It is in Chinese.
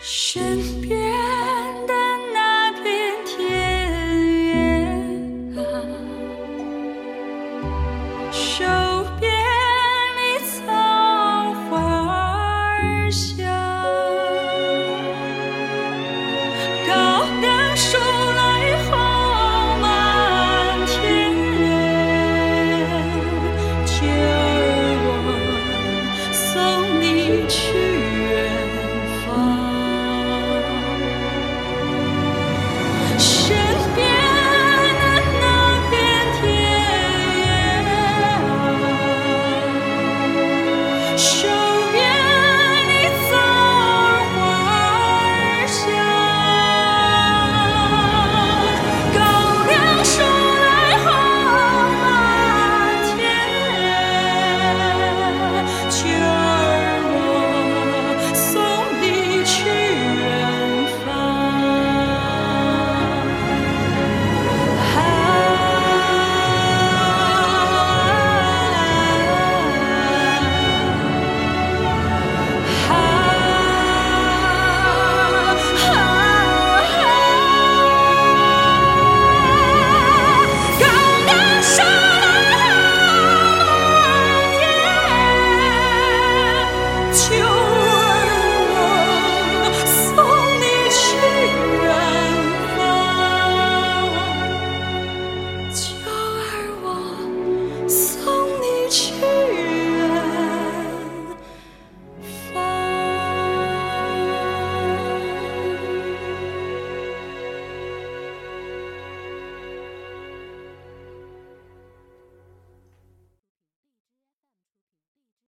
身边。手来好满天九儿我送你去。